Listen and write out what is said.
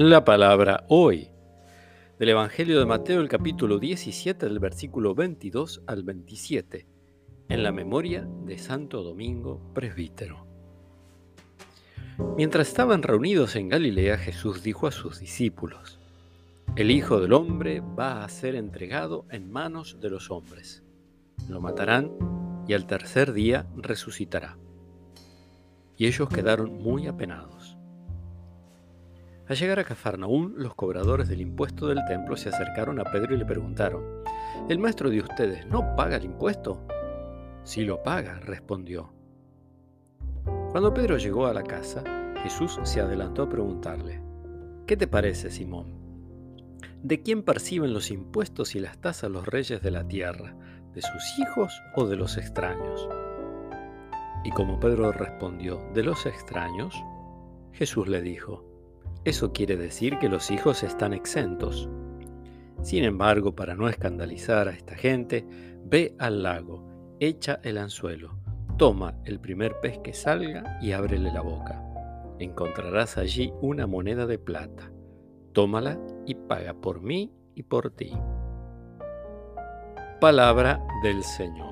La palabra hoy del Evangelio de Mateo, el capítulo 17, del versículo 22 al 27, en la memoria de Santo Domingo Presbítero. Mientras estaban reunidos en Galilea, Jesús dijo a sus discípulos, El Hijo del Hombre va a ser entregado en manos de los hombres. Lo matarán y al tercer día resucitará. Y ellos quedaron muy apenados. Al llegar a Cafarnaún, los cobradores del impuesto del templo se acercaron a Pedro y le preguntaron, ¿El maestro de ustedes no paga el impuesto? Sí lo paga, respondió. Cuando Pedro llegó a la casa, Jesús se adelantó a preguntarle, ¿qué te parece, Simón? ¿De quién perciben los impuestos y las tasas los reyes de la tierra? ¿De sus hijos o de los extraños? Y como Pedro respondió, de los extraños, Jesús le dijo, eso quiere decir que los hijos están exentos. Sin embargo, para no escandalizar a esta gente, ve al lago, echa el anzuelo, toma el primer pez que salga y ábrele la boca. Encontrarás allí una moneda de plata. Tómala y paga por mí y por ti. Palabra del Señor.